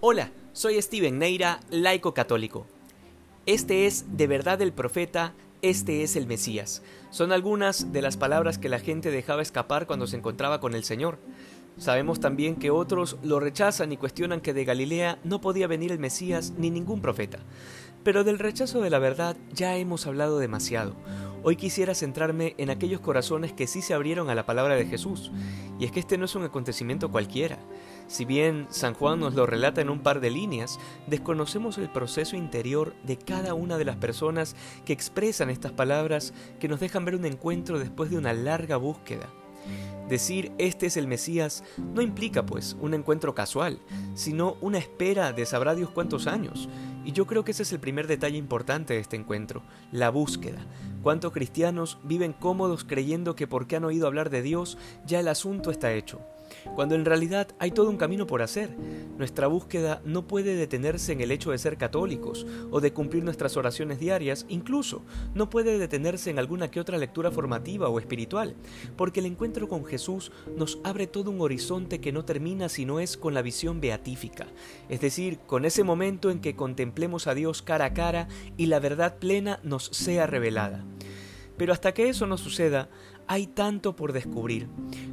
Hola, soy Steven Neira, laico católico. Este es de verdad el profeta, este es el Mesías. Son algunas de las palabras que la gente dejaba escapar cuando se encontraba con el Señor. Sabemos también que otros lo rechazan y cuestionan que de Galilea no podía venir el Mesías ni ningún profeta. Pero del rechazo de la verdad ya hemos hablado demasiado. Hoy quisiera centrarme en aquellos corazones que sí se abrieron a la palabra de Jesús. Y es que este no es un acontecimiento cualquiera. Si bien San Juan nos lo relata en un par de líneas, desconocemos el proceso interior de cada una de las personas que expresan estas palabras que nos dejan ver un encuentro después de una larga búsqueda. Decir este es el Mesías no implica pues un encuentro casual, sino una espera de sabrá Dios cuántos años. Y yo creo que ese es el primer detalle importante de este encuentro, la búsqueda. ¿Cuántos cristianos viven cómodos creyendo que porque han oído hablar de Dios ya el asunto está hecho? Cuando en realidad hay todo un camino por hacer. Nuestra búsqueda no puede detenerse en el hecho de ser católicos o de cumplir nuestras oraciones diarias, incluso no puede detenerse en alguna que otra lectura formativa o espiritual, porque el encuentro con Jesús nos abre todo un horizonte que no termina si no es con la visión beatífica, es decir, con ese momento en que contemplemos a Dios cara a cara y la verdad plena nos sea revelada. Pero hasta que eso no suceda, hay tanto por descubrir,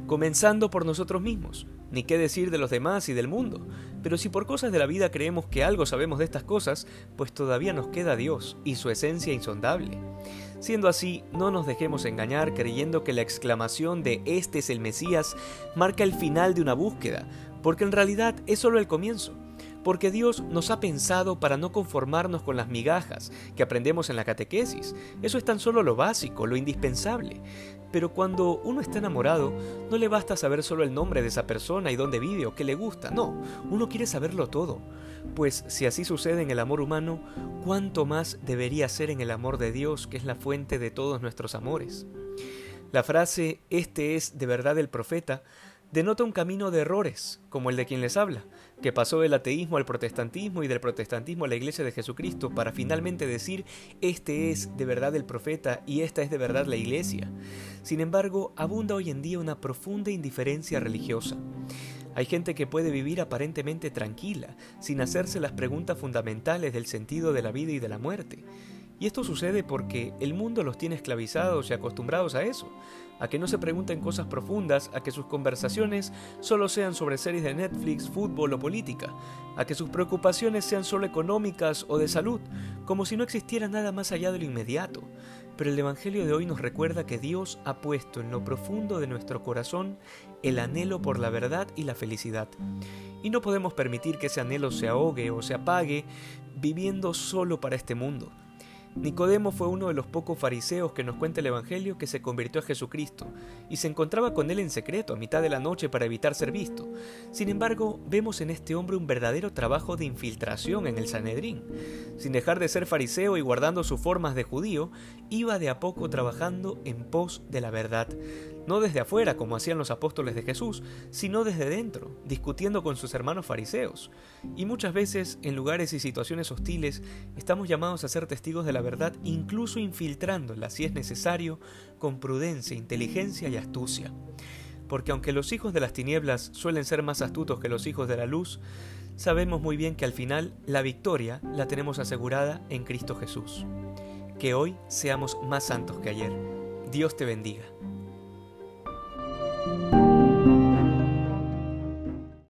comenzando por nosotros mismos, ni qué decir de los demás y del mundo. Pero si por cosas de la vida creemos que algo sabemos de estas cosas, pues todavía nos queda Dios y su esencia insondable. Siendo así, no nos dejemos engañar creyendo que la exclamación de Este es el Mesías marca el final de una búsqueda, porque en realidad es solo el comienzo porque Dios nos ha pensado para no conformarnos con las migajas que aprendemos en la catequesis. Eso es tan solo lo básico, lo indispensable. Pero cuando uno está enamorado, no le basta saber solo el nombre de esa persona y dónde vive o qué le gusta, no, uno quiere saberlo todo. Pues si así sucede en el amor humano, ¿cuánto más debería ser en el amor de Dios, que es la fuente de todos nuestros amores? La frase, este es de verdad el profeta, denota un camino de errores, como el de quien les habla, que pasó del ateísmo al protestantismo y del protestantismo a la iglesia de Jesucristo para finalmente decir, este es de verdad el profeta y esta es de verdad la iglesia. Sin embargo, abunda hoy en día una profunda indiferencia religiosa. Hay gente que puede vivir aparentemente tranquila, sin hacerse las preguntas fundamentales del sentido de la vida y de la muerte. Y esto sucede porque el mundo los tiene esclavizados y acostumbrados a eso, a que no se pregunten cosas profundas, a que sus conversaciones solo sean sobre series de Netflix, fútbol o política, a que sus preocupaciones sean solo económicas o de salud, como si no existiera nada más allá de lo inmediato. Pero el Evangelio de hoy nos recuerda que Dios ha puesto en lo profundo de nuestro corazón el anhelo por la verdad y la felicidad. Y no podemos permitir que ese anhelo se ahogue o se apague viviendo solo para este mundo. Nicodemo fue uno de los pocos fariseos que nos cuenta el Evangelio que se convirtió a Jesucristo y se encontraba con él en secreto a mitad de la noche para evitar ser visto. Sin embargo, vemos en este hombre un verdadero trabajo de infiltración en el Sanedrín. Sin dejar de ser fariseo y guardando sus formas de judío, iba de a poco trabajando en pos de la verdad, no desde afuera como hacían los apóstoles de Jesús, sino desde dentro, discutiendo con sus hermanos fariseos. Y muchas veces, en lugares y situaciones hostiles, estamos llamados a ser testigos de la verdad, incluso infiltrándola, si es necesario, con prudencia, inteligencia y astucia. Porque aunque los hijos de las tinieblas suelen ser más astutos que los hijos de la luz, sabemos muy bien que al final la victoria la tenemos asegurada en Cristo Jesús. Que hoy seamos más santos que ayer. Dios te bendiga.